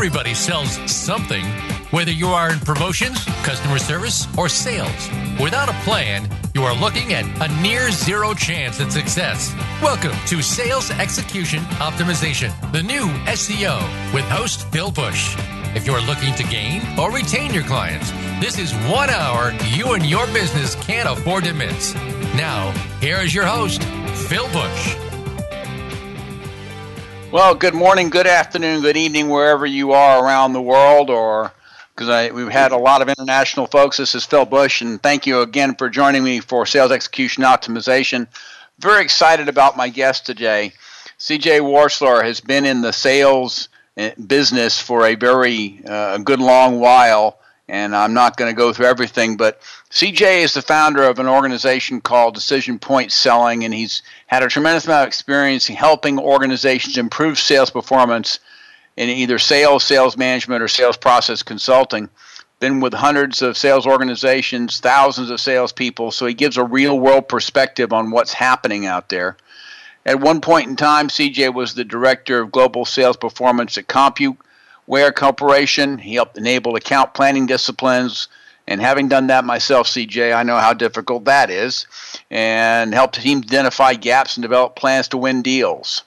Everybody sells something, whether you are in promotions, customer service, or sales. Without a plan, you are looking at a near zero chance at success. Welcome to Sales Execution Optimization, the new SEO with host Phil Bush. If you're looking to gain or retain your clients, this is one hour you and your business can't afford to miss. Now, here is your host, Phil Bush. Well, good morning, good afternoon, good evening, wherever you are around the world, or because we've had a lot of international folks. This is Phil Bush, and thank you again for joining me for Sales Execution Optimization. Very excited about my guest today. CJ Warstler has been in the sales eh, business for a very uh, good long while and I'm not going to go through everything, but CJ is the founder of an organization called Decision Point Selling, and he's had a tremendous amount of experience in helping organizations improve sales performance in either sales, sales management, or sales process consulting. Been with hundreds of sales organizations, thousands of salespeople, so he gives a real world perspective on what's happening out there. At one point in time, CJ was the director of global sales performance at Compute Ware Corporation. He helped enable account planning disciplines. And having done that myself, CJ, I know how difficult that is, and helped teams identify gaps and develop plans to win deals.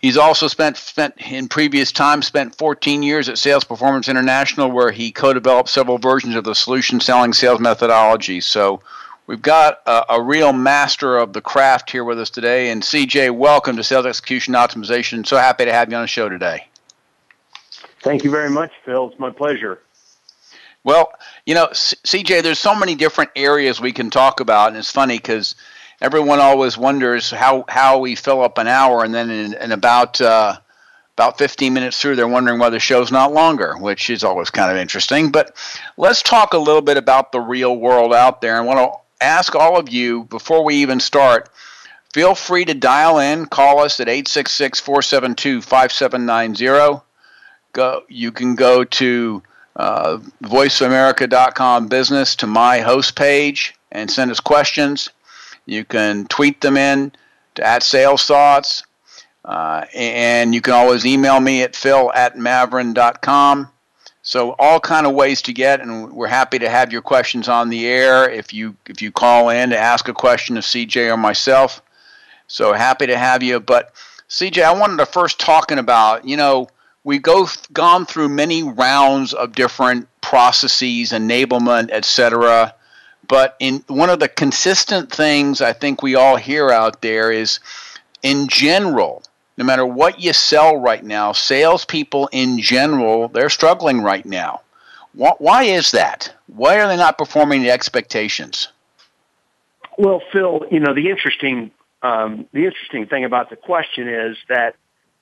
He's also spent, spent in previous times spent 14 years at Sales Performance International, where he co-developed several versions of the solution selling sales methodology. So we've got a, a, real master of the craft here with us today. And CJ, welcome to Sales Execution Optimization. So happy to have you on the show today. Thank you very much, Phil. It's my pleasure. Well, you know, CJ, there's so many different areas we can talk about, and it's funny because everyone always wonders how how we fill up an hour, and then in, in about uh, about 15 minutes through, they're wondering why the show's not longer, which is always kind of interesting. But let's talk a little bit about the real world out there, and want to ask all of you before we even start. Feel free to dial in, call us at 866 472 5790 go you can go to uh, voiceamerica.com business to my host page and send us questions. You can tweet them in to at sales thoughts. Uh, and you can always email me at phil at maverin.com. So all kind of ways to get, and we're happy to have your questions on the air if you if you call in to ask a question of CJ or myself. So happy to have you. But CJ, I wanted to first talking about you know we go gone through many rounds of different processes, enablement, etc. But in one of the consistent things I think we all hear out there is, in general, no matter what you sell right now, salespeople in general they're struggling right now. Why is that? Why are they not performing the expectations? Well, Phil, you know the interesting um, the interesting thing about the question is that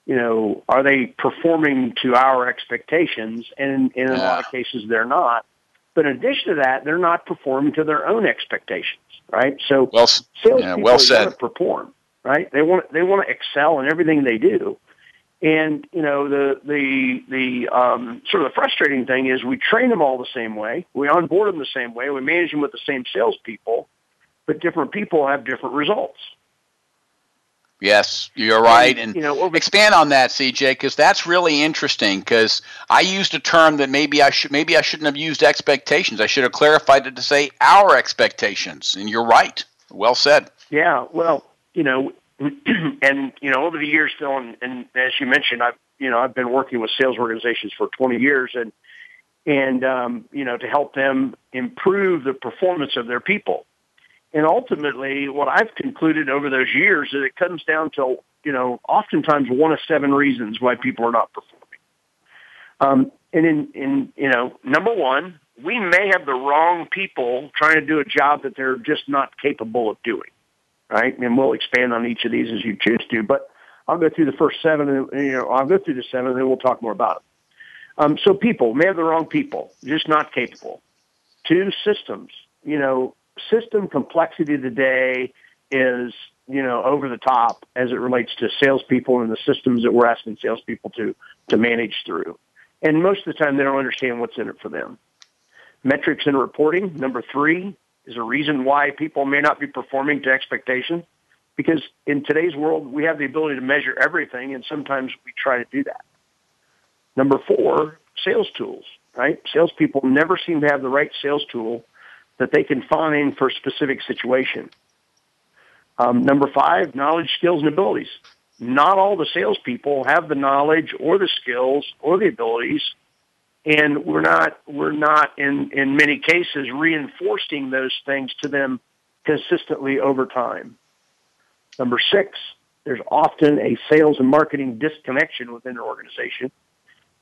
you know, are they performing to our expectations? And in, in a lot of cases, they're not. But in addition to that, they're not performing to their own expectations, right? So well, salespeople yeah, well said. want to perform, right? They want they want to excel in everything they do. And you know the the the um, sort of the frustrating thing is we train them all the same way, we onboard them the same way, we manage them with the same salespeople, but different people have different results. Yes, you're right, and, and you know, expand on that, CJ, because that's really interesting. Because I used a term that maybe I should maybe I shouldn't have used expectations. I should have clarified it to say our expectations. And you're right. Well said. Yeah. Well, you know, and you know, over the years, Phil, and, and as you mentioned, I've you know I've been working with sales organizations for 20 years, and and um, you know to help them improve the performance of their people. And ultimately, what I've concluded over those years is it comes down to, you know, oftentimes one of seven reasons why people are not performing. Um, and in, in, you know, number one, we may have the wrong people trying to do a job that they're just not capable of doing, right? And we'll expand on each of these as you choose to, but I'll go through the first seven, and, you know, I'll go through the seven, and then we'll talk more about it. Um, so people may have the wrong people, just not capable. Two, systems. You know, system complexity today is you know over the top as it relates to salespeople and the systems that we're asking salespeople to to manage through. And most of the time, they don't understand what's in it for them. Metrics and reporting, number three, is a reason why people may not be performing to expectation. Because in today's world, we have the ability to measure everything, and sometimes we try to do that. Number four, sales tools, right? Salespeople never seem to have the right sales tool that they can find for a specific situation. Um, number five, knowledge, skills, and abilities. Not all the salespeople have the knowledge or the skills or the abilities, and we're not we're not in in many cases reinforcing those things to them consistently over time. Number six, there's often a sales and marketing disconnection within an organization.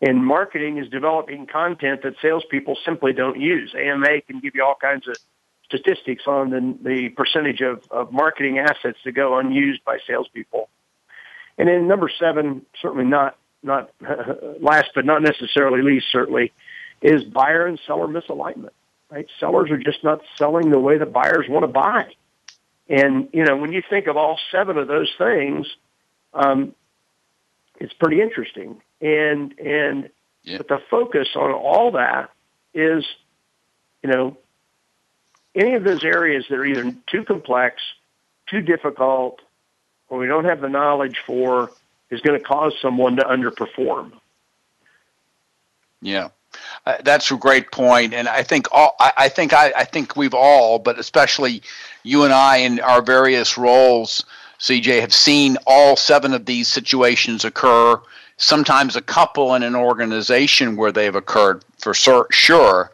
And marketing is developing content that salespeople simply don't use. AMA can give you all kinds of statistics on the, the percentage of, of marketing assets that go unused by salespeople. And then number seven, certainly not not last but not necessarily least, certainly, is buyer and seller misalignment. Right, sellers are just not selling the way the buyers want to buy. And you know, when you think of all seven of those things, um, it's pretty interesting. And and yeah. but the focus on all that is, you know, any of those areas that are either too complex, too difficult, or we don't have the knowledge for is going to cause someone to underperform. Yeah. Uh, that's a great point, and I think all I, I think I, I think we've all, but especially you and I in our various roles, CJ, have seen all seven of these situations occur. Sometimes a couple in an organization where they've occurred for sure.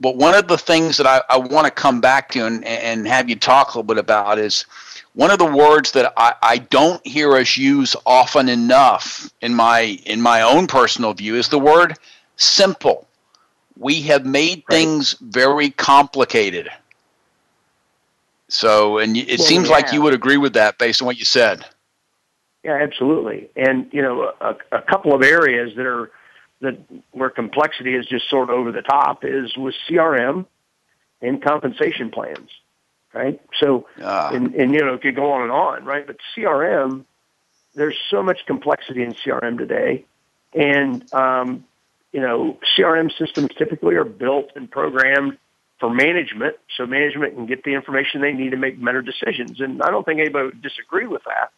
But one of the things that I, I want to come back to and, and have you talk a little bit about is one of the words that I, I don't hear us use often enough in my in my own personal view is the word simple. We have made right. things very complicated. So, and it well, seems like you would agree with that based on what you said. Yeah, absolutely. And you know, a, a couple of areas that are that where complexity is just sort of over the top is with CRM and compensation plans, right? So, uh, and, and you know, it could go on and on, right? But CRM, there's so much complexity in CRM today, and um, you know, CRM systems typically are built and programmed for management, so management can get the information they need to make better decisions. And I don't think anybody would disagree with that.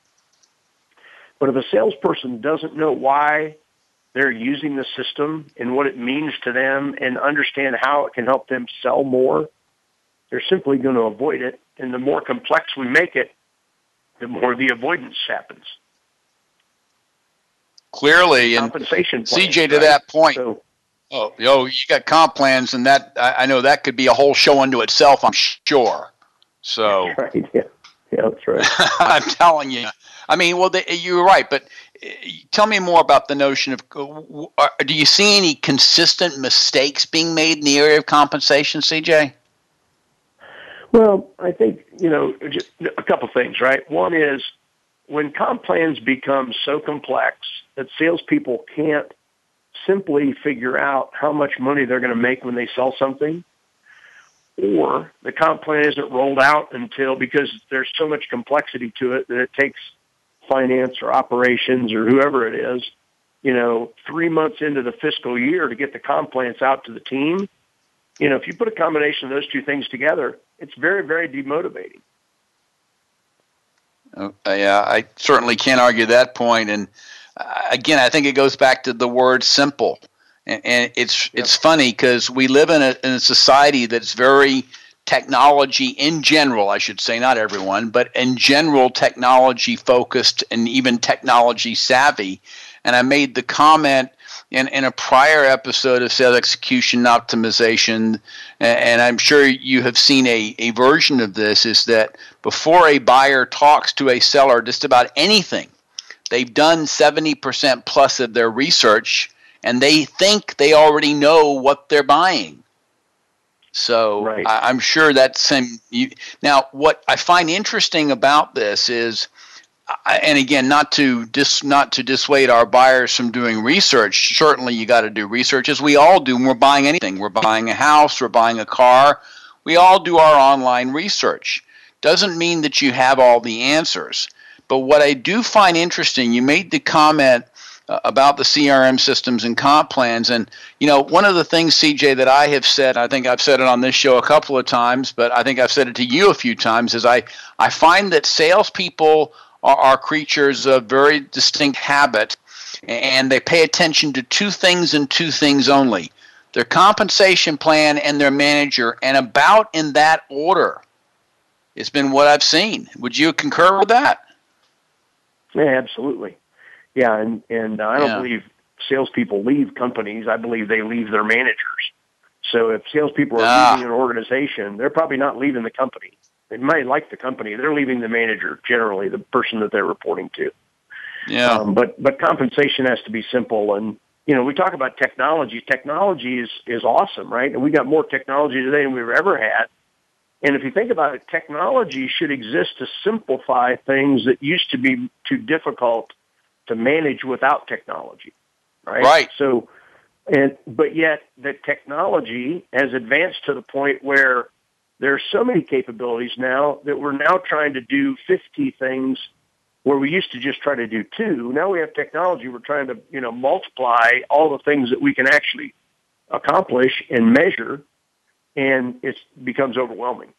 But if a salesperson doesn't know why they're using the system and what it means to them and understand how it can help them sell more, they're simply going to avoid it. And the more complex we make it, the more the avoidance happens. Clearly, and plans, CJ to right? that point. So, oh, yo, you got comp plans, and that I, I know that could be a whole show unto itself. I'm sure. So, right, yeah, yeah, that's right. I'm telling you. I mean, well, they, you're right, but uh, tell me more about the notion of uh, do you see any consistent mistakes being made in the area of compensation, CJ? Well, I think, you know, a couple things, right? One is when comp plans become so complex that salespeople can't simply figure out how much money they're going to make when they sell something, or the comp plan isn't rolled out until because there's so much complexity to it that it takes finance or operations or whoever it is, you know, three months into the fiscal year to get the comp plans out to the team. You know, if you put a combination of those two things together, it's very, very demotivating. Uh, yeah, I certainly can't argue that point. And uh, again, I think it goes back to the word simple. And, and it's yep. it's funny because we live in a, in a society that's very technology in general, I should say, not everyone, but in general, technology focused and even technology savvy. And I made the comment in, in a prior episode of sales execution optimization, and I'm sure you have seen a, a version of this, is that before a buyer talks to a seller just about anything, they've done 70% plus of their research and they think they already know what they're buying. So right. I, am sure that same. You, now, what I find interesting about this is and again, not to dis, not to dissuade our buyers from doing research. Certainly, you got to do research, as we all do when we're buying anything. We're buying a house, we're buying a car. We all do our online research. Doesn't mean that you have all the answers. But what I do find interesting, you made the comment uh, about the CRM systems and comp plans, and you know, one of the things, CJ, that I have said, I think I've said it on this show a couple of times, but I think I've said it to you a few times, is I I find that salespeople are, are creatures of very distinct habit, and they pay attention to two things and two things only their compensation plan and their manager, and about in that order. It's been what I've seen. Would you concur with that? Yeah, absolutely. Yeah, and and uh, I don't yeah. believe salespeople leave companies. I believe they leave their managers. So if salespeople are ah. leaving an organization, they're probably not leaving the company. They might like the company. They're leaving the manager, generally the person that they're reporting to. Yeah. Um, but but compensation has to be simple, and you know we talk about technology. Technology is is awesome, right? And we got more technology today than we've ever had. And if you think about it, technology should exist to simplify things that used to be too difficult to manage without technology, right? Right. So, and but yet the technology has advanced to the point where there are so many capabilities now that we're now trying to do 50 things where we used to just try to do two. Now we have technology. We're trying to, you know, multiply all the things that we can actually accomplish and measure, and it becomes overwhelming.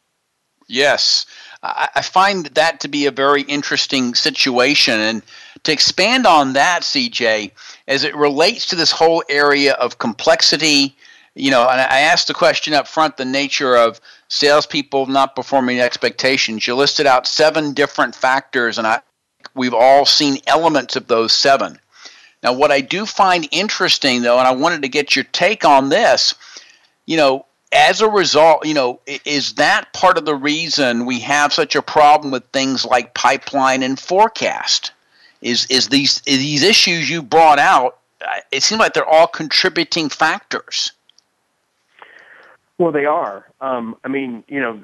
Yes, I find that to be a very interesting situation. And to expand on that, CJ, as it relates to this whole area of complexity, you know, and I asked the question up front the nature of salespeople not performing expectations. You listed out seven different factors, and I, we've all seen elements of those seven. Now, what I do find interesting, though, and I wanted to get your take on this, you know, as a result, you know, is that part of the reason we have such a problem with things like pipeline and forecast? Is is these these issues you brought out? It seems like they're all contributing factors. Well, they are. Um, I mean, you know,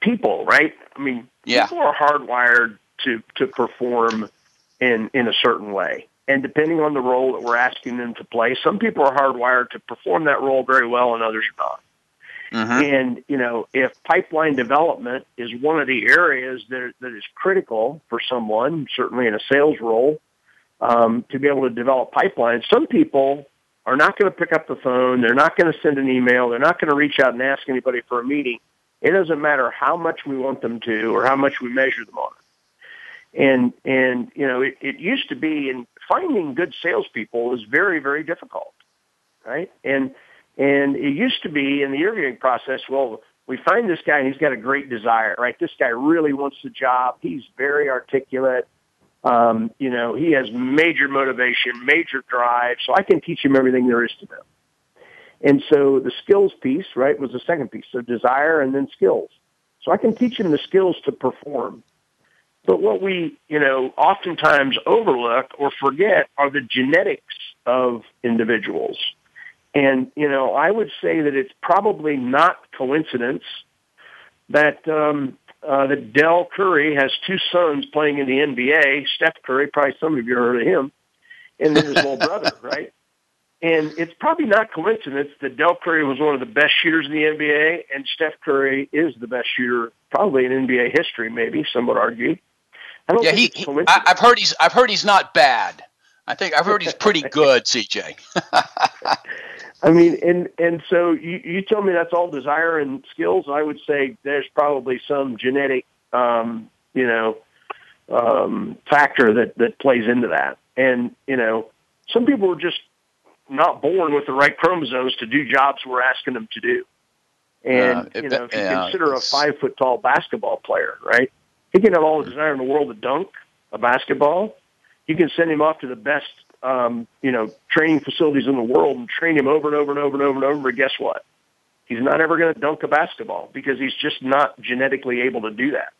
people, right? I mean, yeah. people are hardwired to to perform in in a certain way, and depending on the role that we're asking them to play, some people are hardwired to perform that role very well, and others are not. Mm-hmm. And you know, if pipeline development is one of the areas that that is critical for someone, certainly in a sales role, um, to be able to develop pipelines, some people are not going to pick up the phone. They're not going to send an email. They're not going to reach out and ask anybody for a meeting. It doesn't matter how much we want them to or how much we measure them on. And, and, you know, it, it used to be, and finding good salespeople is very, very difficult, right? And, and it used to be in the interviewing process, well, we find this guy and he's got a great desire, right? This guy really wants the job. He's very articulate. Um, you know, he has major motivation, major drive, so I can teach him everything there is to know. And so the skills piece, right, was the second piece. So desire and then skills. So I can teach him the skills to perform. But what we, you know, oftentimes overlook or forget are the genetics of individuals. And, you know, I would say that it's probably not coincidence that um, uh, that Dell Curry has two sons playing in the NBA. Steph Curry, probably some of you heard of him, and then his little brother, right? And it's probably not coincidence that Dell Curry was one of the best shooters in the NBA, and Steph Curry is the best shooter probably in NBA history. Maybe some would argue. I don't yeah, he, he, I've heard he's I've heard he's not bad. I think I've heard he's pretty good, CJ. I mean, and and so you you tell me that's all desire and skills. I would say there's probably some genetic, um, you know, um, factor that that plays into that. And you know, some people are just not born with the right chromosomes to do jobs we're asking them to do. And uh, it, you know, if you yeah, consider a five foot tall basketball player, right? He can have all the desire in the world to dunk a basketball. You can send him off to the best um, you know, training facilities in the world and train him over and over and over and over and over. But guess what? He's not ever going to dunk a basketball because he's just not genetically able to do that.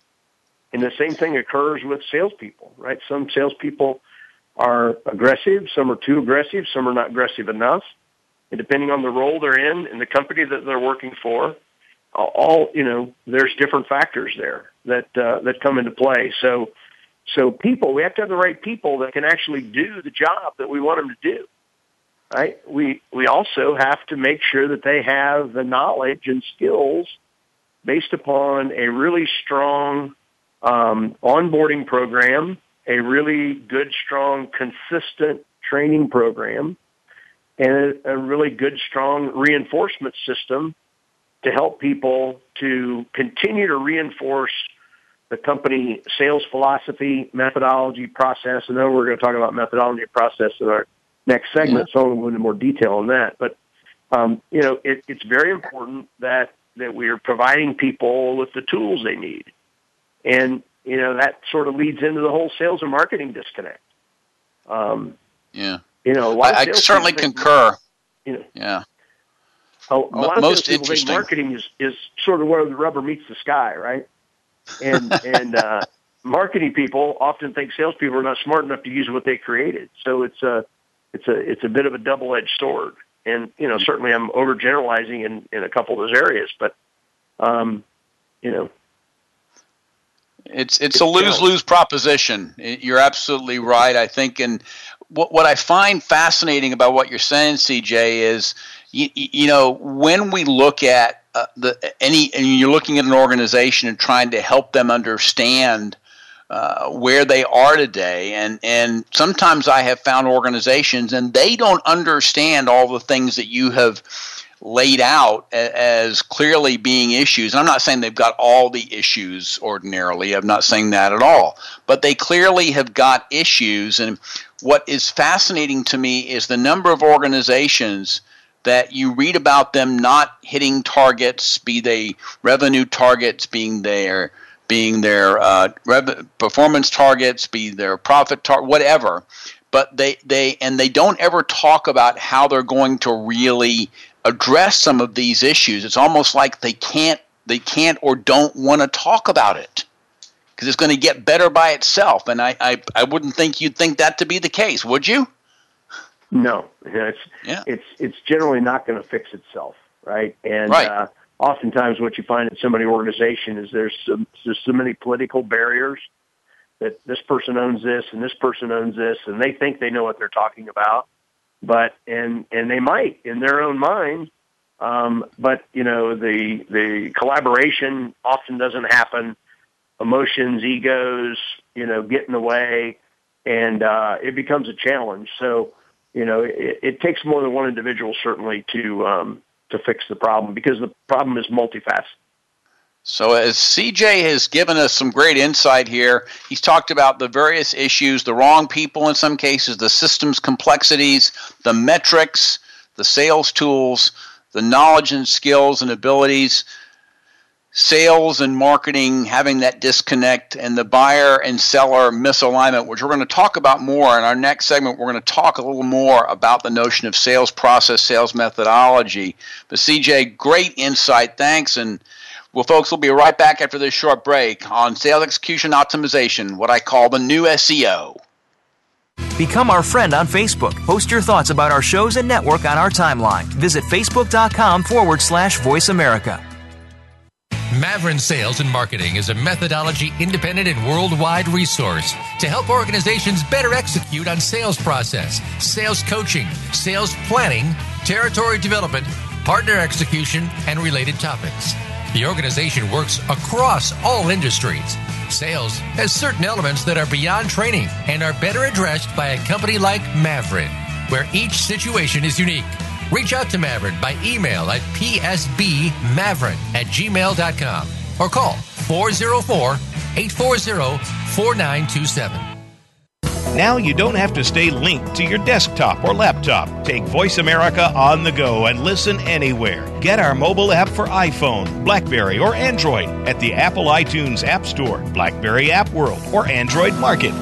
And the same thing occurs with salespeople, right? Some salespeople are aggressive, some are too aggressive, some are not aggressive enough. And depending on the role they're in and the company that they're working for, all you know, there's different factors there that uh, that come into play. So so people, we have to have the right people that can actually do the job that we want them to do. Right? We we also have to make sure that they have the knowledge and skills based upon a really strong um, onboarding program, a really good, strong, consistent training program, and a, a really good, strong reinforcement system to help people to continue to reinforce the company sales philosophy, methodology, process, and then we're going to talk about methodology and process in our next segment. Yeah. So I'll go into more detail on that. But um, you know, it, it's very important that that we're providing people with the tools they need, and you know that sort of leads into the whole sales and marketing disconnect. Um, yeah, you know, I, I certainly concur. you know, yeah. A, a lot of most think marketing is, is sort of where the rubber meets the sky, right? And and uh, marketing people often think salespeople are not smart enough to use what they created. So it's a it's a it's a bit of a double edged sword. And you know, certainly I'm overgeneralizing in in a couple of those areas, but um, you know, it's it's, it's a lose lose proposition. You're absolutely right. I think, and what what I find fascinating about what you're saying, CJ, is you, you know when we look at uh, the any and you're looking at an organization and trying to help them understand uh, where they are today and and sometimes I have found organizations and they don't understand all the things that you have laid out as clearly being issues. And I'm not saying they've got all the issues ordinarily. I'm not saying that at all. But they clearly have got issues. And what is fascinating to me is the number of organizations that you read about them not hitting targets, be they revenue targets, being their being their uh, rev- performance targets, be their profit target, whatever. But they they and they don't ever talk about how they're going to really address some of these issues. It's almost like they can't they can't or don't want to talk about it because it's going to get better by itself. And I, I I wouldn't think you'd think that to be the case, would you? No, it's yeah. it's it's generally not going to fix itself, right? And right. Uh, oftentimes, what you find in so many organizations is there's so, there's so many political barriers that this person owns this and this person owns this, and they think they know what they're talking about, but and and they might in their own mind, um, but you know the the collaboration often doesn't happen. Emotions, egos, you know, get in the way, and uh, it becomes a challenge. So you know, it, it takes more than one individual certainly to um, to fix the problem because the problem is multifaceted. So, as CJ has given us some great insight here, he's talked about the various issues, the wrong people in some cases, the systems complexities, the metrics, the sales tools, the knowledge and skills and abilities sales and marketing having that disconnect and the buyer and seller misalignment, which we're going to talk about more in our next segment. We're going to talk a little more about the notion of sales process, sales methodology. But CJ, great insight. Thanks. And well, folks, we'll be right back after this short break on sales execution optimization, what I call the new SEO. Become our friend on Facebook. Post your thoughts about our shows and network on our timeline. Visit facebook.com forward slash voice America. Mavrin Sales and Marketing is a methodology independent and worldwide resource to help organizations better execute on sales process, sales coaching, sales planning, territory development, partner execution, and related topics. The organization works across all industries. Sales has certain elements that are beyond training and are better addressed by a company like Mavrin, where each situation is unique. Reach out to Mavrin by email at psbmavrin at gmail.com or call 404 840 4927. Now you don't have to stay linked to your desktop or laptop. Take Voice America on the go and listen anywhere. Get our mobile app for iPhone, Blackberry, or Android at the Apple iTunes App Store, Blackberry App World, or Android Market.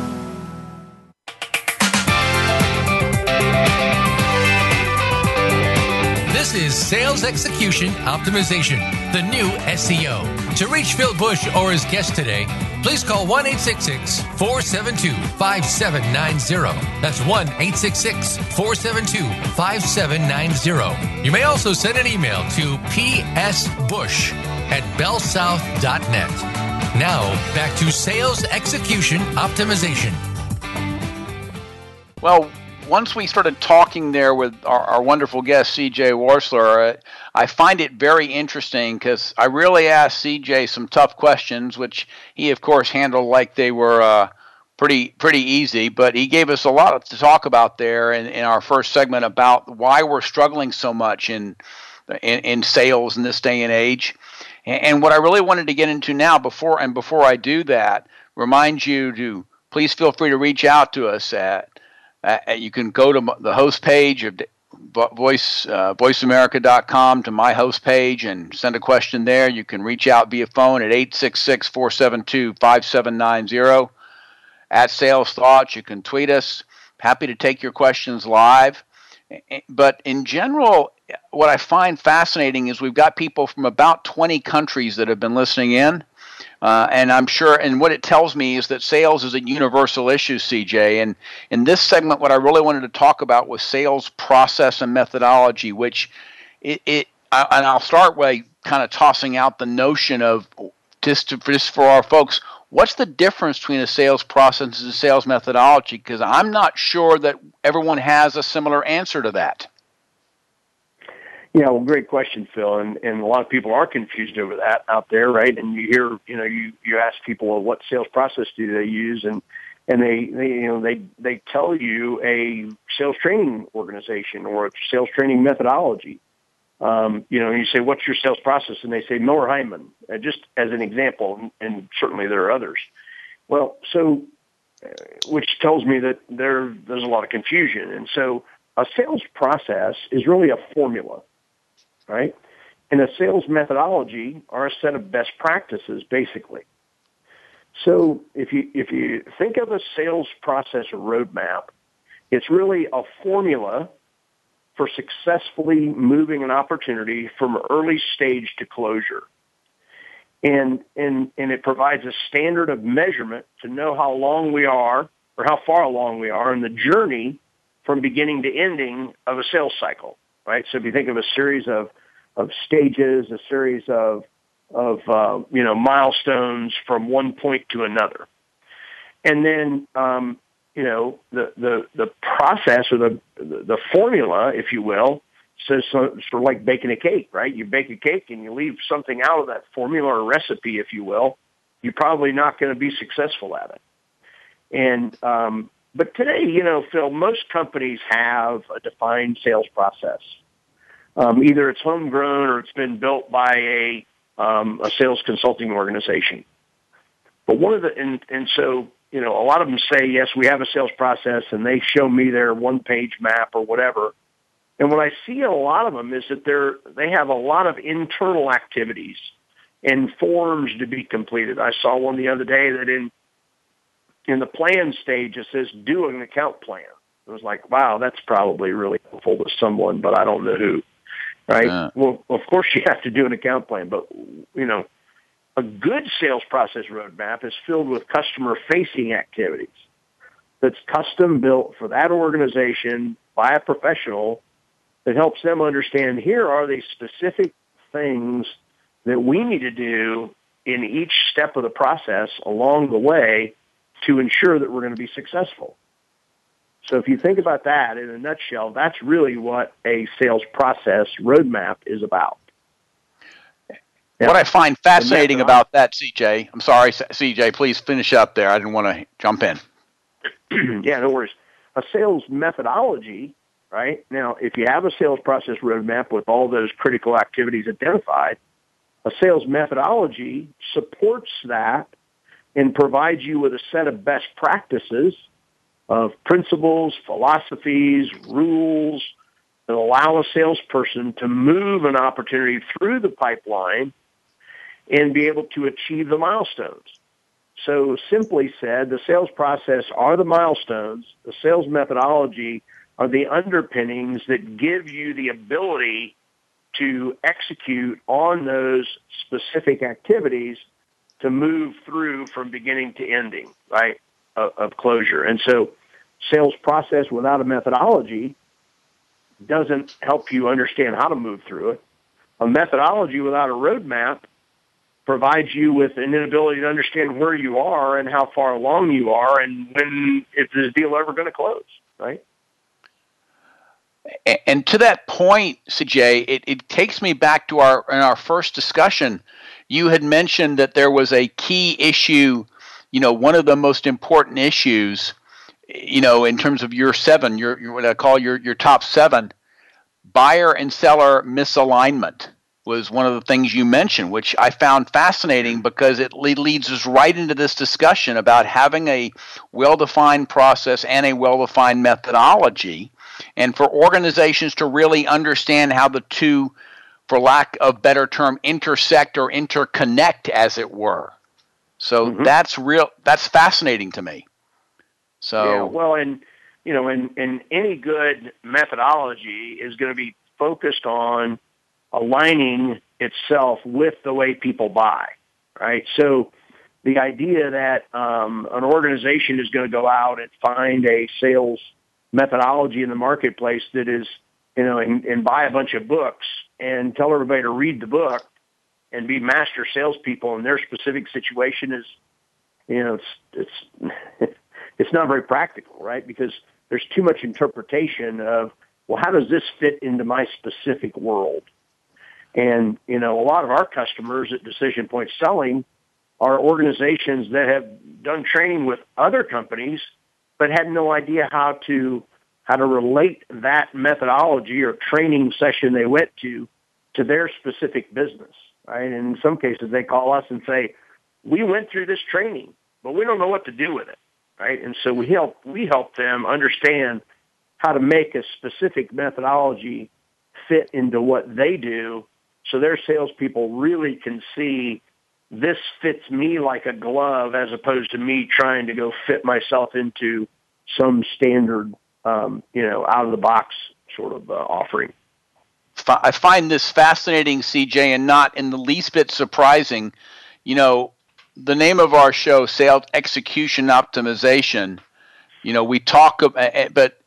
Sales Execution Optimization, the new SEO. To reach Phil Bush or his guest today, please call 1 472 5790. That's 1 472 5790. You may also send an email to psbush at bellsouth.net. Now, back to Sales Execution Optimization. Well, once we started talking there with our, our wonderful guest CJ Warstler, uh, I find it very interesting because I really asked CJ some tough questions, which he of course handled like they were uh, pretty pretty easy. But he gave us a lot to talk about there in, in our first segment about why we're struggling so much in in, in sales in this day and age. And what I really wanted to get into now, before and before I do that, remind you to please feel free to reach out to us at. At you can go to the host page of voice uh, voiceamerica.com to my host page and send a question there. You can reach out via phone at 866-472-5790 at Sales Thoughts. You can tweet us. Happy to take your questions live. But in general, what I find fascinating is we've got people from about 20 countries that have been listening in. Uh, and I'm sure, and what it tells me is that sales is a universal issue, CJ. And in this segment, what I really wanted to talk about was sales process and methodology, which it, it I, and I'll start by kind of tossing out the notion of just, to, just for our folks, what's the difference between a sales process and a sales methodology? Because I'm not sure that everyone has a similar answer to that. Yeah, well, great question, Phil. And and a lot of people are confused over that out there, right? And you hear, you know, you you ask people, well, what sales process do they use, and and they, they you know they they tell you a sales training organization or a sales training methodology. Um, you know, you say, what's your sales process? And they say Miller Heiman, uh, just as an example, and, and certainly there are others. Well, so, uh, which tells me that there there's a lot of confusion. And so a sales process is really a formula right? And a sales methodology are a set of best practices, basically. So if you if you think of a sales process roadmap, it's really a formula for successfully moving an opportunity from early stage to closure. And, and, and it provides a standard of measurement to know how long we are or how far along we are in the journey from beginning to ending of a sales cycle right? So if you think of a series of of stages, a series of of uh, you know milestones from one point to another, and then um, you know the the the process or the the formula, if you will, says so, sort of like baking a cake, right? You bake a cake and you leave something out of that formula or recipe, if you will. You're probably not going to be successful at it. And um, but today, you know, Phil, most companies have a defined sales process. Um, either it's homegrown or it's been built by a um, a sales consulting organization. But one of the and, and so you know a lot of them say yes, we have a sales process, and they show me their one page map or whatever. And what I see in a lot of them is that they're they have a lot of internal activities and forms to be completed. I saw one the other day that in in the plan stage it says do an account plan. It was like, wow, that's probably really helpful to someone, but I don't know who right? Uh, well, of course you have to do an account plan, but you know, a good sales process roadmap is filled with customer facing activities that's custom built for that organization by a professional that helps them understand here are the specific things that we need to do in each step of the process along the way to ensure that we're going to be successful. So if you think about that in a nutshell, that's really what a sales process roadmap is about. Now, what I find fascinating about that, CJ, I'm sorry, CJ, please finish up there. I didn't want to jump in. yeah, no worries. A sales methodology, right? Now, if you have a sales process roadmap with all those critical activities identified, a sales methodology supports that and provides you with a set of best practices of principles, philosophies, rules that allow a salesperson to move an opportunity through the pipeline and be able to achieve the milestones. So simply said, the sales process are the milestones. The sales methodology are the underpinnings that give you the ability to execute on those specific activities to move through from beginning to ending, right? of, closure. And so sales process without a methodology doesn't help you understand how to move through it. A methodology without a roadmap provides you with an inability to understand where you are and how far along you are and when is this deal ever going to close, right? And to that point, CJ, it, it takes me back to our in our first discussion. You had mentioned that there was a key issue you know, one of the most important issues, you know, in terms of your seven, your, your what I call your your top seven, buyer and seller misalignment. was one of the things you mentioned, which I found fascinating because it leads us right into this discussion about having a well defined process and a well defined methodology, and for organizations to really understand how the two, for lack of better term, intersect or interconnect, as it were. So mm-hmm. that's real. That's fascinating to me. So yeah, well, and you know, and and any good methodology is going to be focused on aligning itself with the way people buy, right? So the idea that um, an organization is going to go out and find a sales methodology in the marketplace that is, you know, and, and buy a bunch of books and tell everybody to read the book and be master salespeople in their specific situation is, you know, it's it's it's not very practical, right? Because there's too much interpretation of, well, how does this fit into my specific world? And, you know, a lot of our customers at Decision Point Selling are organizations that have done training with other companies, but had no idea how to, how to relate that methodology or training session they went to to their specific business, right? And in some cases they call us and say, we went through this training, but we don't know what to do with it, right? And so we help, we help them understand how to make a specific methodology fit into what they do so their salespeople really can see this fits me like a glove as opposed to me trying to go fit myself into some standard, um, you know, out of the box sort of uh, offering. I find this fascinating, CJ, and not in the least bit surprising. You know, the name of our show, Sales Execution Optimization. You know, we talk about, but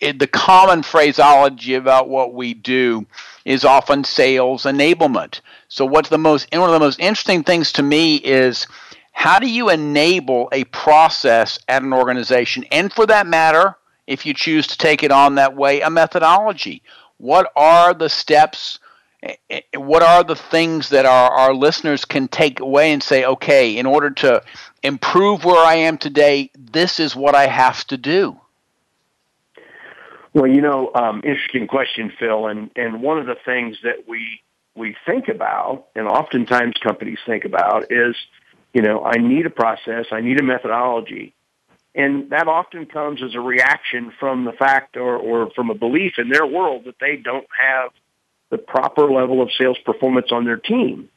the common phraseology about what we do is often sales enablement. So what's the most one of the most interesting things to me is how do you enable a process at an organization and for that matter if you choose to take it on that way a methodology what are the steps eh, eh, what are the things that our, our listeners can take away and say okay in order to improve where i am today this is what i have to do well, you know, um, interesting question, Phil. And and one of the things that we we think about, and oftentimes companies think about, is, you know, I need a process, I need a methodology, and that often comes as a reaction from the fact or or from a belief in their world that they don't have the proper level of sales performance on their team.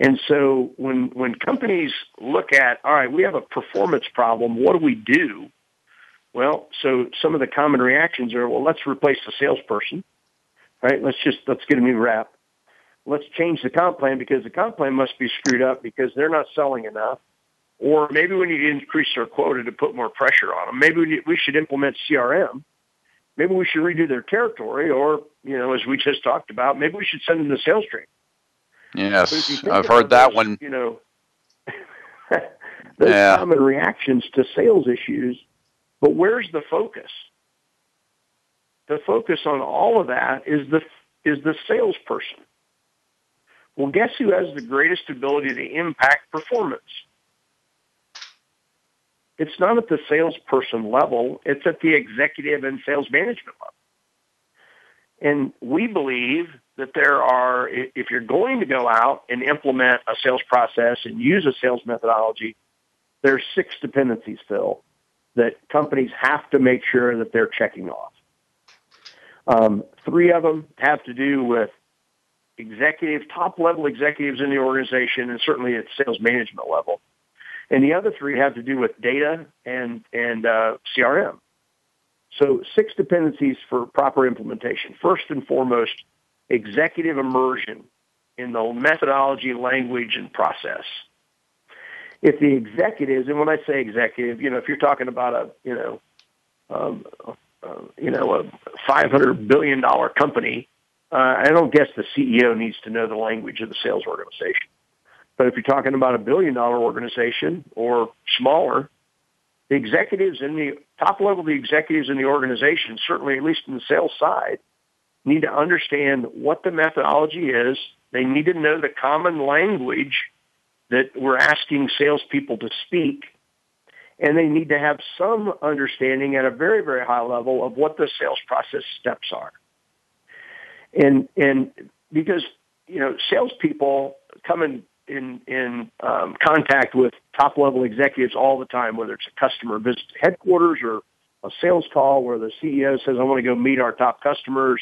And so when when companies look at, all right, we have a performance problem, what do we do? Well, so some of the common reactions are, well, let's replace the salesperson, right? Let's just, let's get a new rep. Let's change the comp plan because the comp plan must be screwed up because they're not selling enough. Or maybe we need to increase their quota to put more pressure on them. Maybe we, need, we should implement CRM. Maybe we should redo their territory or, you know, as we just talked about, maybe we should send them to sales training. Yes, I've heard that those, one. You know, those yeah. common reactions to sales issues but where's the focus? The focus on all of that is the is the salesperson. Well, guess who has the greatest ability to impact performance? It's not at the salesperson level, it's at the executive and sales management level. And we believe that there are, if you're going to go out and implement a sales process and use a sales methodology, there's six dependencies, Phil that companies have to make sure that they're checking off. Um, three of them have to do with executive, top level executives in the organization, and certainly at sales management level. And the other three have to do with data and and uh, CRM. So six dependencies for proper implementation. First and foremost, executive immersion in the methodology, language, and process if the executives, and when I say executive, you know, if you're talking about a, you know, um, uh, you know, a 500 billion dollar company, uh, I don't guess the CEO needs to know the language of the sales organization. But if you're talking about a billion dollar organization or smaller, the executives in the top level, the executives in the organization, certainly at least in the sales side, need to understand what the methodology is. They need to know the common language that we're asking salespeople to speak, and they need to have some understanding at a very, very high level of what the sales process steps are. And and because you know, salespeople come in in, in um, contact with top level executives all the time, whether it's a customer visit to headquarters or a sales call where the CEO says, "I want to go meet our top customers,"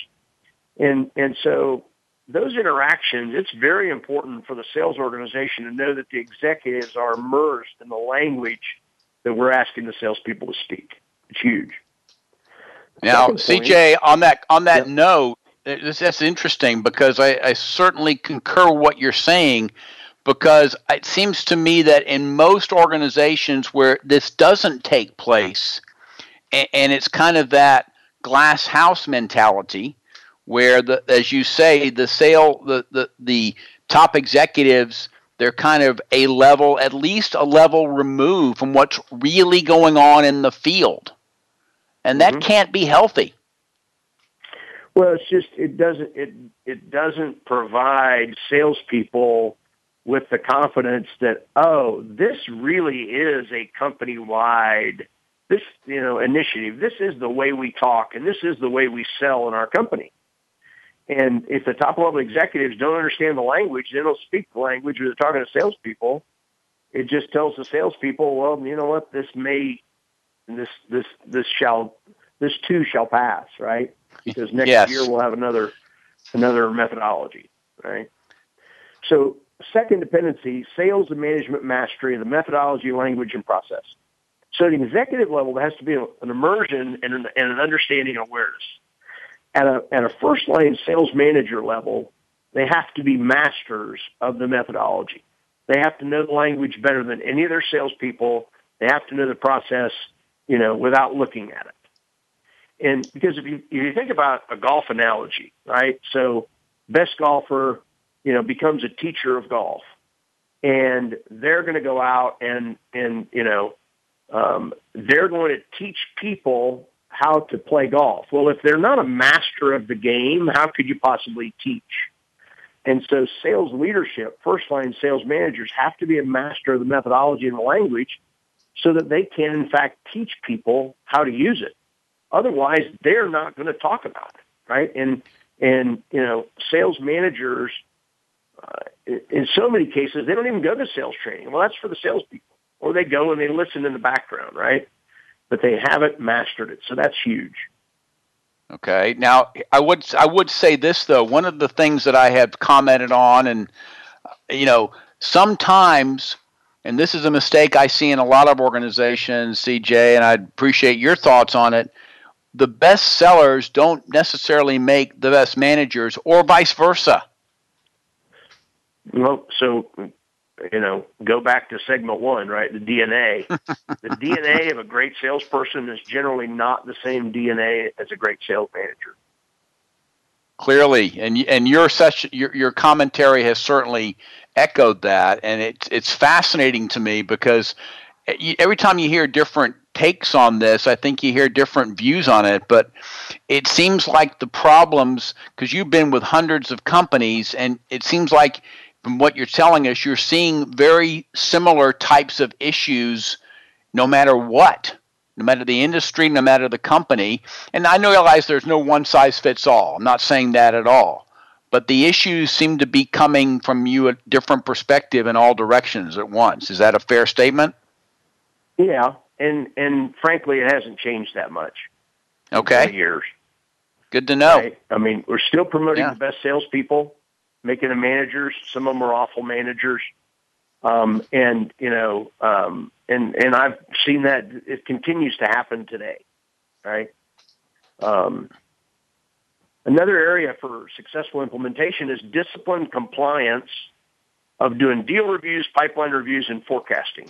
and and so those interactions, it's very important for the sales organization to know that the executives are immersed in the language that we're asking the salespeople to speak. It's huge. Now, CJ, on that on that note, this, that's interesting because I, I certainly concur what you're saying. Because it seems to me that in most organizations where this doesn't take place, and, and it's kind of that glass house mentality, where the as you say the sale the the, the top executives they're kind of a level at least a level removed from what's really going on in the field and that mm-hmm. can't be healthy. Well, it's just it doesn't it it doesn't provide salespeople with the confidence that oh, this really is a company wide this you know initiative. This is the way we talk, and this is the way we sell in our company. And if the top level executives don't understand the language, they don't speak the language, or they're talking to salespeople. It just tells the salespeople, well, you know what, this may this this this shall this too shall pass, right? Because next yes. year we'll have another another methodology, right? So second dependency, sales and management mastery of the methodology, language, and process. So at the executive level, there has to be an immersion and an, and an understanding and awareness. At a, at a first line sales manager level, they have to be masters of the methodology. They have to know the language better than any of their salespeople. They have to know the process you know, without looking at it. And because if you, if you think about a golf analogy, right? So best golfer, you know, becomes a teacher of golf and they're going to go out and, and, you know, um, they're going to teach people how to play golf. Well, if they're not a master of the game, how could you possibly teach? And so sales leadership, first line sales managers have to be a master of the methodology and the language so that they can, in fact, teach people how to use it. Otherwise, they're not going to talk about it, right? And and you know, sales managers, uh, in so many cases, they don't even go to sales training. Well, that's for the salespeople, or they go and they listen in the background, right? But they haven't mastered it, so that's huge. Okay. Now, I would I would say this though. One of the things that I have commented on, and you know, sometimes and this is a mistake I see in a lot of organizations, CJ, and I'd appreciate your thoughts on it. The best sellers don't necessarily make the best managers, or vice versa. Well, so you know, go back to segment one, right? The DNA. the DNA of a great salesperson is generally not the same DNA as a great sales manager. Clearly, and and your session, your your commentary has certainly echoed that, and it's it's fascinating to me because every time you hear different takes on this, I think you hear different views on it. But it seems like the problems because you've been with hundreds of companies, and it seems like from what you're telling us, you're seeing very similar types of issues, no matter what. No matter the industry, no matter the company. And I realize there's no one size fits all. I'm not saying that at all but the issues seem to be coming from you a different perspective in all directions at once. Is that a fair statement? Yeah, and and frankly, it hasn't changed that much. Okay, years. Good to know. Right? I mean, we're still promoting yeah. the best salespeople, making them managers. Some of them are awful managers, um, and you know, um, and and I've seen that it continues to happen today, right? Um, Another area for successful implementation is disciplined compliance of doing deal reviews, pipeline reviews, and forecasting.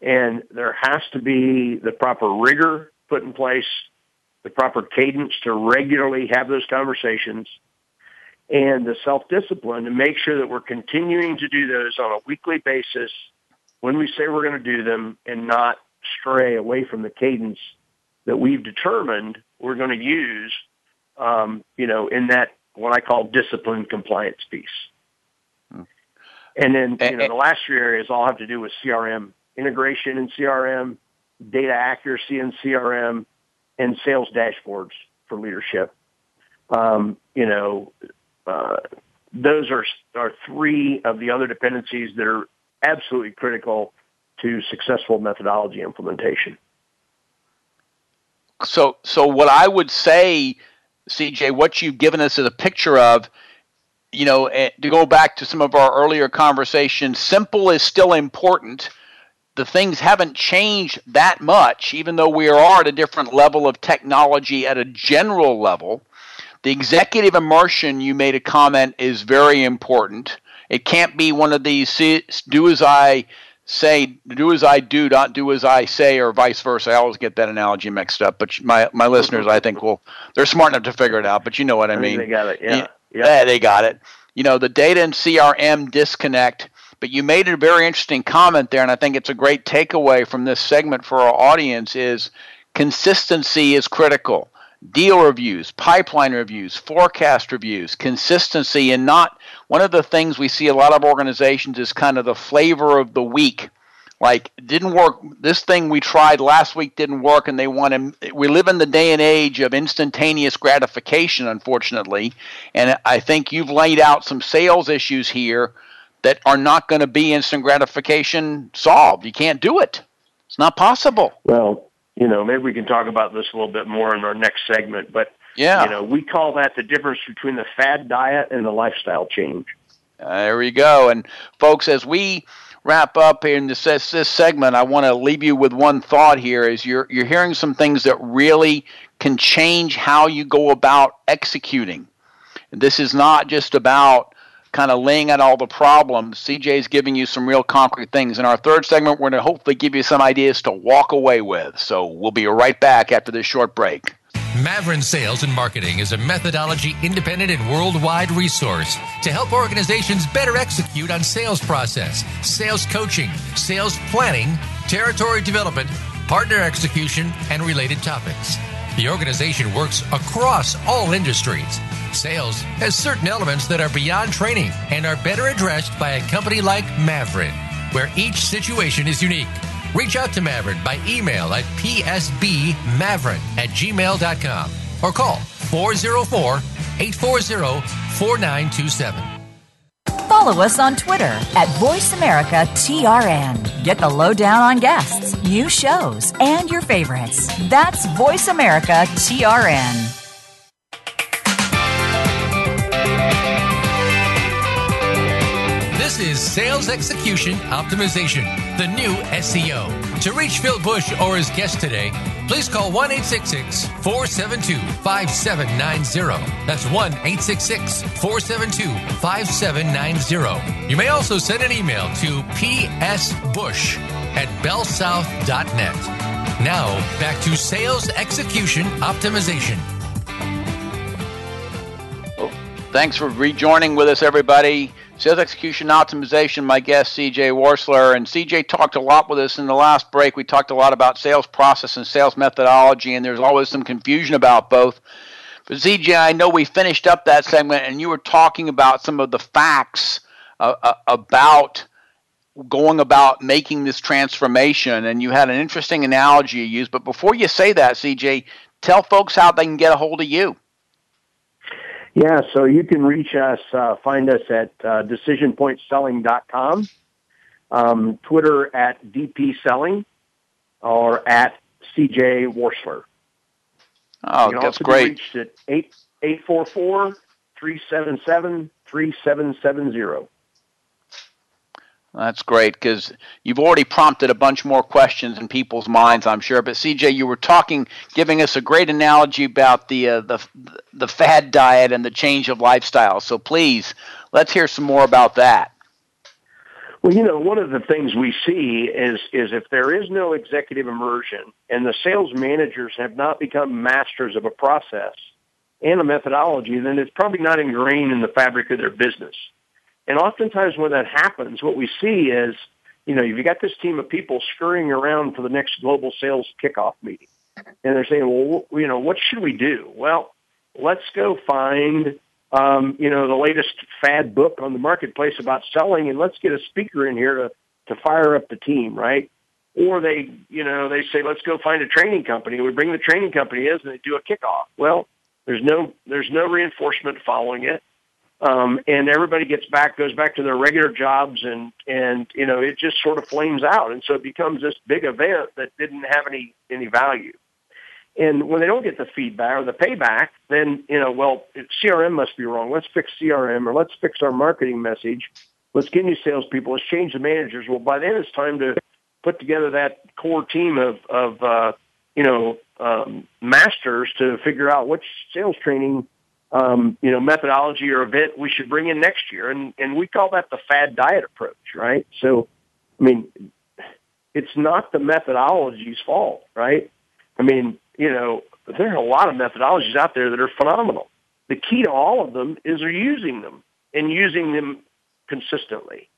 And there has to be the proper rigor put in place, the proper cadence to regularly have those conversations, and the self-discipline to make sure that we're continuing to do those on a weekly basis when we say we're going to do them and not stray away from the cadence that we've determined we're going to use um, you know, in that what I call discipline compliance piece. Hmm. And then, you know, the last three areas all have to do with CRM integration in CRM, data accuracy in CRM, and sales dashboards for leadership. Um, you know, those are are three of the other dependencies that are absolutely critical to successful methodology implementation. So, so what I would say, CJ, what you've given us is a picture of, you know, eh, to go back to some of our earlier conversations, simple is still important. The things haven't changed that much, even though we are at a different level of technology at a general level. The executive immersion, you made a comment, is very important. It can't be one of these do as I say, do as I do, not do as I say, or vice versa. I always get that analogy mixed up, but my my listeners, I think, will they're smart enough to figure it out. But you know what I, I mean? They got it. Yeah. Yeah, they got it. You know, the data and CRM disconnect. But you made a very interesting comment there, and I think it's a great takeaway from this segment for our audience is consistency is critical. Deal reviews, pipeline reviews, forecast reviews, consistency, and not one of the things we see a lot of organizations is kind of the flavor of the week. Like didn't work. This thing we tried last week didn't work, and they want to. We live in the day and age of instantaneous gratification, unfortunately, and I think you've laid out some sales issues here that are not going to be instant gratification solved. You can't do it. It's not possible. Well, you know, maybe we can talk about this a little bit more in our next segment, but yeah. You know, we call that the difference between the fad diet and the lifestyle change. Uh, there we go. And folks, as we wrap up here in this, this segment, I want to leave you with one thought here is you're you're hearing some things that really can change how you go about executing. This is not just about kind of laying out all the problems. CJ is giving you some real concrete things. In our third segment, we're going to hopefully give you some ideas to walk away with. So we'll be right back after this short break. Mavrin Sales and Marketing is a methodology independent and worldwide resource to help organizations better execute on sales process, sales coaching, sales planning, territory development, partner execution, and related topics. The organization works across all industries. Sales has certain elements that are beyond training and are better addressed by a company like Mavrin, where each situation is unique Reach out to Mavrin by email at psbmavrin at gmail.com or call 404 840 4927. Follow us on Twitter at VoiceAmericaTRN. Get the lowdown on guests, new shows, and your favorites. That's VoiceAmericaTRN. This is Sales Execution Optimization, the new SEO. To reach Phil Bush or his guest today, please call 1 472 5790. That's 1 472 5790. You may also send an email to psbush at bellsouth.net. Now, back to Sales Execution Optimization. Thanks for rejoining with us, everybody. Sales execution optimization, my guest CJ Warstler. And CJ talked a lot with us in the last break. We talked a lot about sales process and sales methodology, and there's always some confusion about both. But CJ, I know we finished up that segment, and you were talking about some of the facts uh, uh, about going about making this transformation, and you had an interesting analogy you used. But before you say that, CJ, tell folks how they can get a hold of you. Yeah, so you can reach us, uh, find us at uh, decisionpointselling.com, um, Twitter at DPSelling, or at CJ Warstler. Oh, you can that's also great. Be reached at 8, 844 377 3770. That's great because you've already prompted a bunch more questions in people's minds, I'm sure. But CJ, you were talking, giving us a great analogy about the uh, the the fad diet and the change of lifestyle. So please, let's hear some more about that. Well, you know, one of the things we see is is if there is no executive immersion and the sales managers have not become masters of a process and a methodology, then it's probably not ingrained in the fabric of their business. And oftentimes when that happens, what we see is, you know, you've got this team of people scurrying around for the next global sales kickoff meeting. And they're saying, well, you know, what should we do? Well, let's go find, um, you know, the latest fad book on the marketplace about selling and let's get a speaker in here to, to fire up the team, right? Or they, you know, they say, let's go find a training company. We bring the training company in and they do a kickoff. Well, there's no, there's no reinforcement following it Um, and everybody gets back, goes back to their regular jobs, and and you know it just sort of flames out, and so it becomes this big event that didn't have any any value. And when they don't get the feedback or the payback, then, you know, well, CRM must be wrong. Let's fix CRM or let's fix our marketing message. Let's get new salespeople. Let's change the managers. Well, by then it's time to put together that core team of, of uh, you know, um, masters to figure out which sales training, um, you know, methodology or event we should bring in next year. And, and we call that the fad diet approach, right? So, I mean, it's not the methodology's fault, right? I mean, you know, there are a lot of methodologies out there that are phenomenal. The key to all of them is are using them and using them consistently.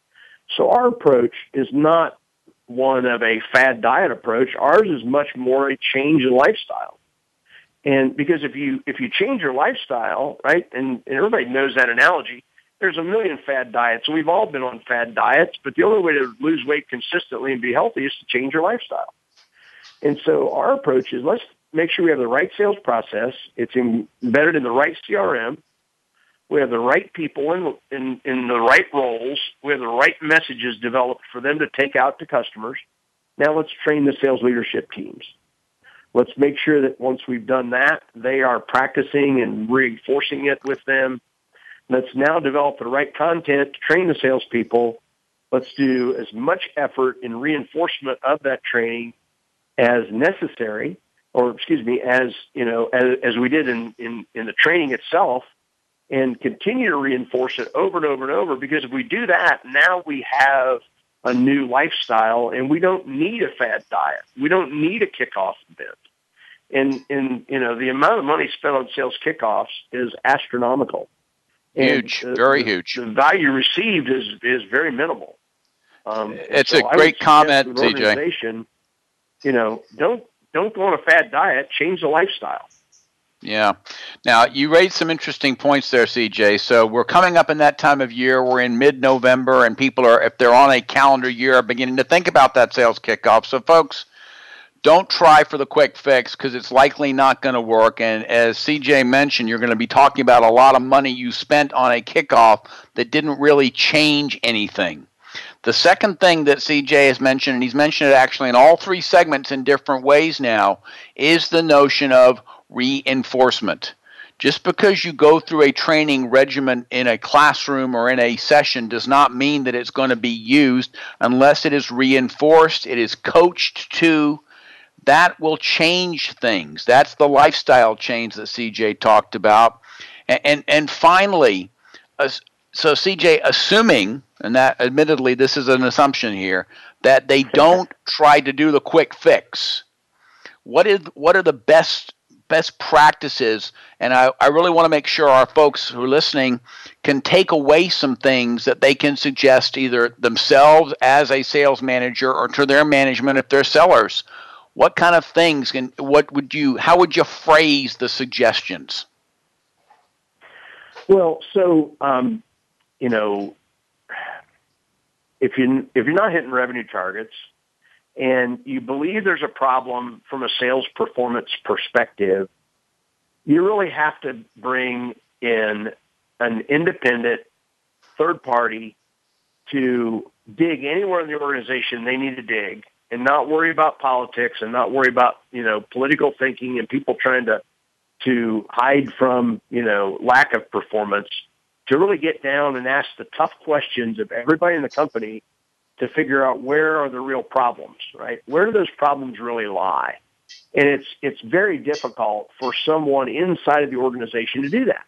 So our approach is not one of a fad diet approach. Ours is much more a change in lifestyle. And because if you if you change your lifestyle, right, and, and everybody knows that analogy, there's a million fad diets. We've all been on fad diets, but the only way to lose weight consistently and be healthy is to change your lifestyle. And so our approach is let's make sure we have the right sales process. It's embedded in the right CRM. We have the right people in, in, in the right roles. We have the right messages developed for them to take out to customers. Now let's train the sales leadership teams. Let's make sure that once we've done that, they are practicing and reinforcing it with them. Let's now develop the right content to train the salespeople. Let's do as much effort in reinforcement of that training as necessary or excuse me, as you know, as, as we did in, in, in the training itself, and continue to reinforce it over and over and over. Because if we do that, now we have a new lifestyle, and we don't need a fad diet. We don't need a kickoff event. And and you know, the amount of money spent on sales kickoffs is astronomical. Huge, the, very huge. The value received is is very minimal. Um, it's so a great comment, CJ. You know, don't don't go on a fad diet. Change the lifestyle. Yeah. Now, you raised some interesting points there, CJ. So we're coming up in that time of year. We're in mid November, and people are, if they're on a calendar year, are beginning to think about that sales kickoff. So, folks, don't try for the quick fix because it's likely not going to work. And as CJ mentioned, you're going to be talking about a lot of money you spent on a kickoff that didn't really change anything. The second thing that CJ has mentioned, and he's mentioned it actually in all three segments in different ways now, is the notion of reinforcement. Just because you go through a training regimen in a classroom or in a session does not mean that it's going to be used unless it is reinforced, it is coached to. That will change things. That's the lifestyle change that CJ talked about. And, and, and finally, so CJ, assuming and that admittedly this is an assumption here that they don't try to do the quick fix what is what are the best best practices and I, I really want to make sure our folks who are listening can take away some things that they can suggest either themselves as a sales manager or to their management if they're sellers. What kind of things can what would you how would you phrase the suggestions? Well so um, you know if you if you're not hitting revenue targets and you believe there's a problem from a sales performance perspective, you really have to bring in an independent third party to dig anywhere in the organization they need to dig and not worry about politics and not worry about, you know, political thinking and people trying to to hide from, you know, lack of performance to really get down and ask the tough questions of everybody in the company to figure out where are the real problems, right? Where do those problems really lie? And it's it's very difficult for someone inside of the organization to do that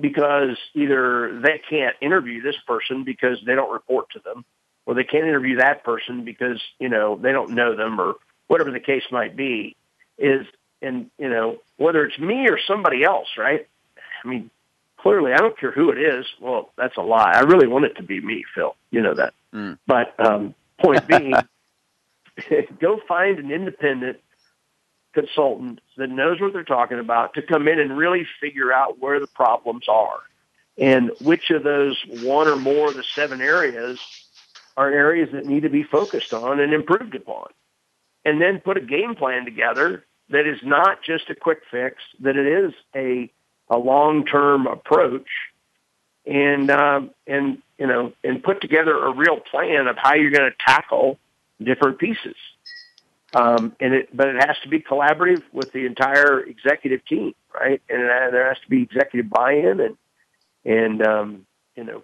because either they can't interview this person because they don't report to them, or they can't interview that person because you know they don't know them, or whatever the case might be. Is and you know whether it's me or somebody else, right? I mean, clearly, I don't care who it is. Well, that's a lie. I really want it to be me, Phil. You know that. Mm. But um, point being, go find an independent consultant that knows what they're talking about to come in and really figure out where the problems are and which of those one or more of the seven areas are areas that need to be focused on and improved upon. And then put a game plan together that is not just a quick fix, that it is a a long-term approach and um, and you know and put together a real plan of how you're going to tackle different pieces. Um, and it, but it has to be collaborative with the entire executive team, right? And uh, there has to be executive buy-in and and um, you know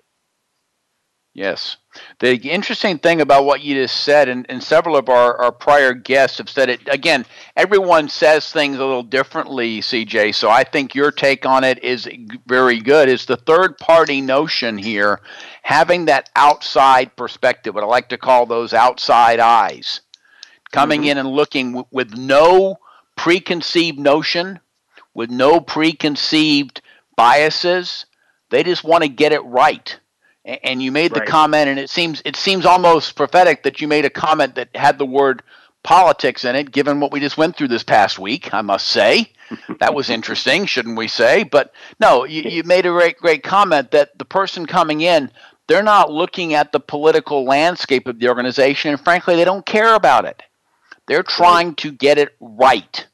Yes. The interesting thing about what you just said, and, and several of our, our prior guests have said it, again, everyone says things a little differently, CJ. So I think your take on it is very good. Is the third party notion here, having that outside perspective, what I like to call those outside eyes, coming mm-hmm. in and looking w- with no preconceived notion, with no preconceived biases. They just want to get it right and you made the right. comment and it seems it seems almost prophetic that you made a comment that had the word politics in it given what we just went through this past week i must say. That was interesting shouldn't we say? But no you, you made a great great comment that the person coming in they're not looking at the political landscape of the organization and frankly they don't care about it. They're trying to get it right.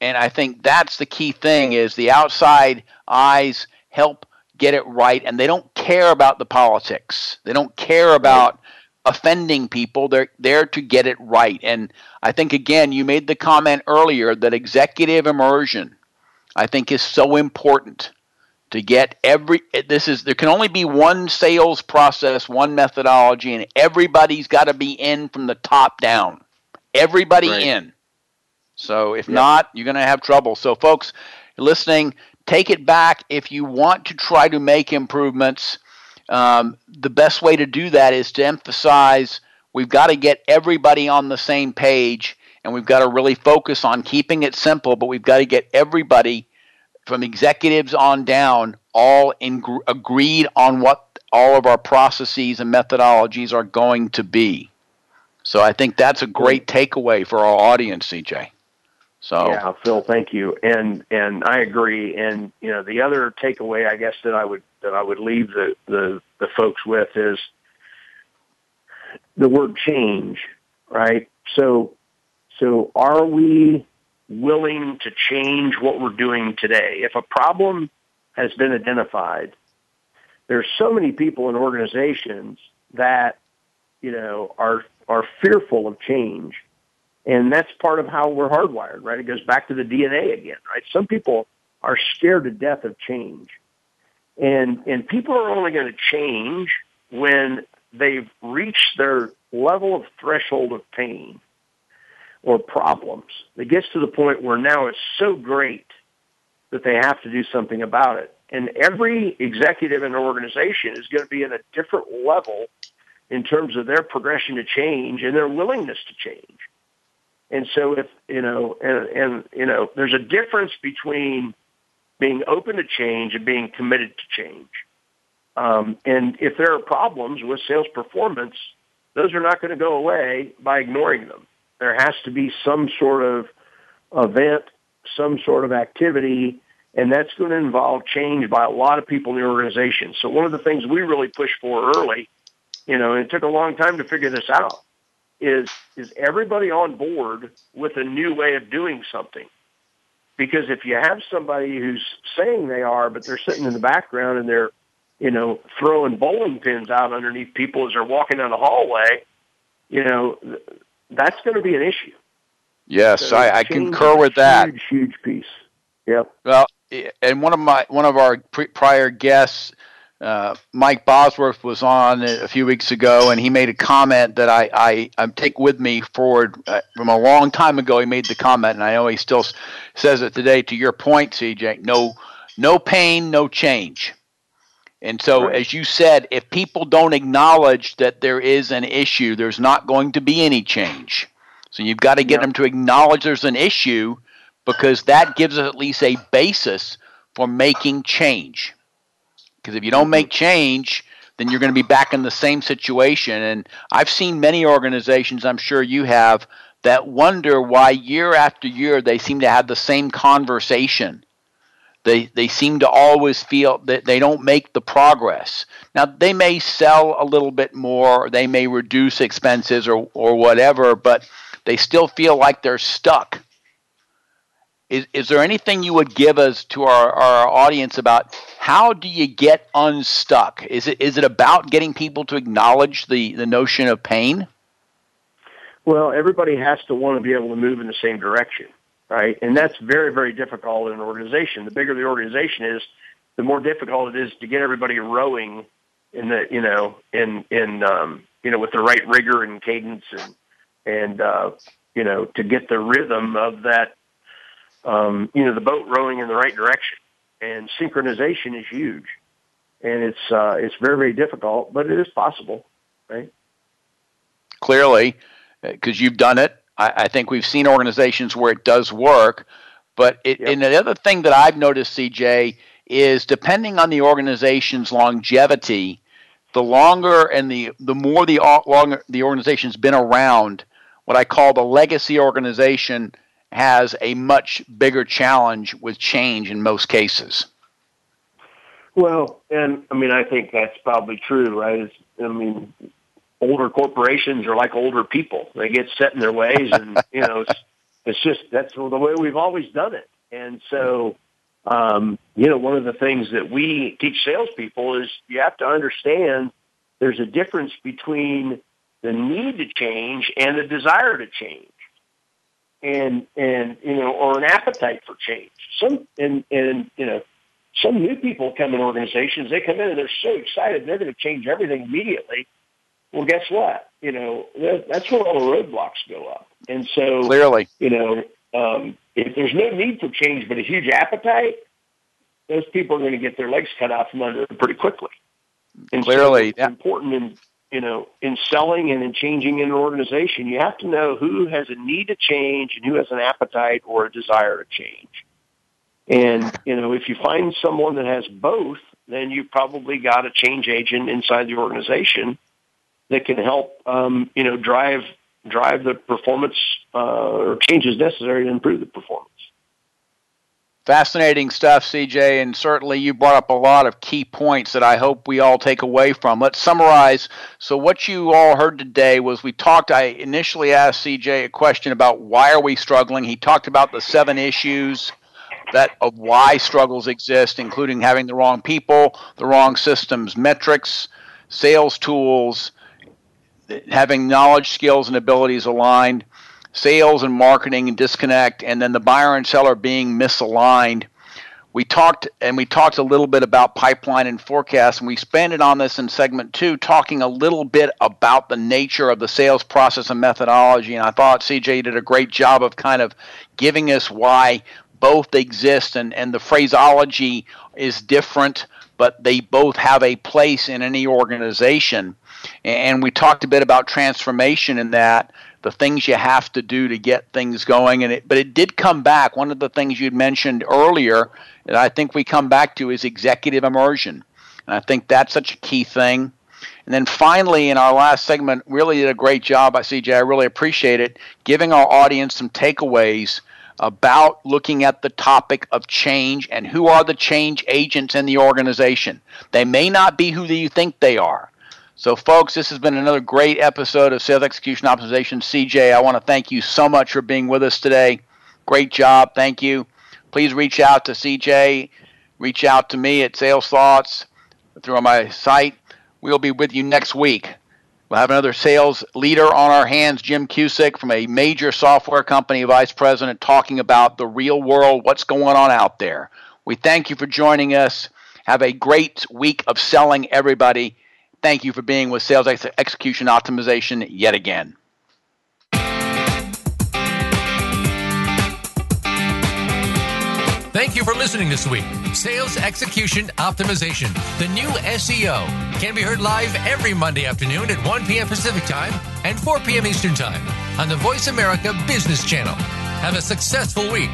And i think that's the key thing is the outside eyes help get it right and they don't care about the politics. They don't care about offending people. They're there to get it right. And I think again, you made the comment earlier that executive immersion I think is so important to get every this is there can only be one sales process, one methodology and everybody's got to be in from the top down. Everybody right. in. So if yep. not, you're going to have trouble. So folks, listening, take it back if you want to try to make improvements. Um, the best way to do that is to emphasize we've got to get everybody on the same page and we've got to really focus on keeping it simple, but we've got to get everybody from executives on down all in, agreed on what all of our processes and methodologies are going to be. So I think that's a great takeaway for our audience, CJ. So yeah, Phil, thank you, and and I agree. And you know, the other takeaway, I guess that I would that I would leave the the, the folks with is the word change, right? So so are we willing to change what we're doing today? If a problem has been identified, there's so many people in organizations that you know are are fearful of change and that's part of how we're hardwired, right? It goes back to the DNA again, right? Some people are scared to death of change. And, and people are only going to change when they've reached their level of threshold of pain or problems. It gets to the point where now it's so great that they have to do something about it. And every executive in an organization is going to be at a different level in terms of their progression to change and their willingness to change. And so if, you know, and, and, you know, there's a difference between being open to change and being committed to change. Um, and if there are problems with sales performance, those are not going to go away by ignoring them. There has to be some sort of event, some sort of activity, and that's going to involve change by a lot of people in the organization. So one of the things we really pushed for early, you know, and it took a long time to figure this out, is is everybody on board with a new way of doing something? Because if you have somebody who's saying they are, but they're sitting in the background and they're, you know, throwing bowling pins out underneath people as they're walking down the hallway, you know, that's going to be an issue. Yes, so I, I concur with that. Huge, huge piece. Yep. Well, and one of my one of our pre- prior guests uh, Mike Bosworth was on a few weeks ago, and he made a comment that I, I, I take with me forward uh, from a long time ago. He made the comment, and I know he still says it today. To your point, CJ, no, no pain, no change. And so, right. as you said, if people don't acknowledge that there is an issue, there's not going to be any change. So you've got to get them to acknowledge there's an issue because that gives us at least a basis for making change. Because if you don't make change, then you're going to be back in the same situation. And I've seen many organizations, I'm sure you have, that wonder why year after year they seem to have the same conversation. They, they seem to always feel that they don't make the progress. Now, they may sell a little bit more, or they may reduce expenses or, or whatever, but they still feel like they're stuck is, is there anything you would give us to our, our audience about how do you get unstuck? Is it is it about getting people to acknowledge the, the notion of pain? Well, everybody has to want to be able to move in the same direction, right? And that's very, very difficult in an organization. The bigger the organization is, the more difficult it is to get everybody rowing in the, you know, in, in, um, you know, with the right rigor and cadence and, and, uh, you know, to get the rhythm of that, um, you know, the boat rowing in the right direction. And synchronization is huge. And it's, uh, it's very, very difficult, but it is possible, right? Clearly because you've done it. I, I, think we've seen organizations where it does work. But it, yep. and the other thing that I've noticed, CJ, is depending on the organization's longevity, the longer and the the more the longer the organization's been around, what I call the legacy organization has a much bigger challenge with change in most cases. Well, and I mean, I think that's probably true, right? It's, I mean, older corporations are like older people. They get set in their ways, and you know, it's, it's just that's the way we've always done it. And so, um, you know, one of the things that we teach salespeople is you have to understand there's a difference between the need to change and the desire to change. And, and, you know, or an appetite for change. Some, and, and, you know, some new people come in organizations, they come in and they're so excited they're going to change everything immediately well, guess what? You know, that's where all the roadblocks go up. And so, clearly, you know, um, if there's no need for change but a huge appetite, those people are going to get their legs cut out from under them pretty quickly. And clearly, so important in you know in selling and in changing in an organization. You have to know who has a need to change and who has an appetite or a desire to change. And you know, if you find someone that has both, then you probably got a change agent inside the organization that can help um, you know drive drive the performance uh, or changes necessary to improve the performance. Fascinating stuff, CJ, and certainly you brought up a lot of key points that I hope we all take away from. Let's summarize. So, what you all heard today was we talked. I initially asked CJ a question about why are we struggling. He talked about the seven issues that of why struggles exist, including having the wrong people, the wrong systems, metrics, sales tools, having knowledge, skills, and abilities aligned, sales and marketing and disconnect, and then the buyer and seller being misaligned. We talked and we talked a little bit about pipeline and forecast, and we expanded on this in segment two, talking a little bit about the nature of the sales process and methodology. And I thought CJ did a great job of kind of giving us why both exist and, and the phraseology is different, but they both have a place in any organization. And we talked a bit about transformation in that the things you have to do to get things going. And it, but it did come back. One of the things you'd mentioned earlier that I think we come back to is executive immersion. And I think that's such a key thing. And then finally, in our last segment, really did a great job, I CJ. I really appreciate it, giving our audience some takeaways about looking at the topic of change and who are the change agents in the organization. They may not be who you think they are. So, folks, this has been another great episode of Sales Execution Optimization. CJ, I want to thank you so much for being with us today. Great job. Thank you. Please reach out to CJ. Reach out to me at Sales Thoughts through my site. We'll be with you next week. We'll have another sales leader on our hands, Jim Cusick from a major software company, vice president, talking about the real world, what's going on out there. We thank you for joining us. Have a great week of selling, everybody. Thank you for being with Sales Ex- Execution Optimization yet again. Thank you for listening this week. Sales Execution Optimization, the new SEO, can be heard live every Monday afternoon at 1 p.m. Pacific Time and 4 p.m. Eastern Time on the Voice America Business Channel. Have a successful week.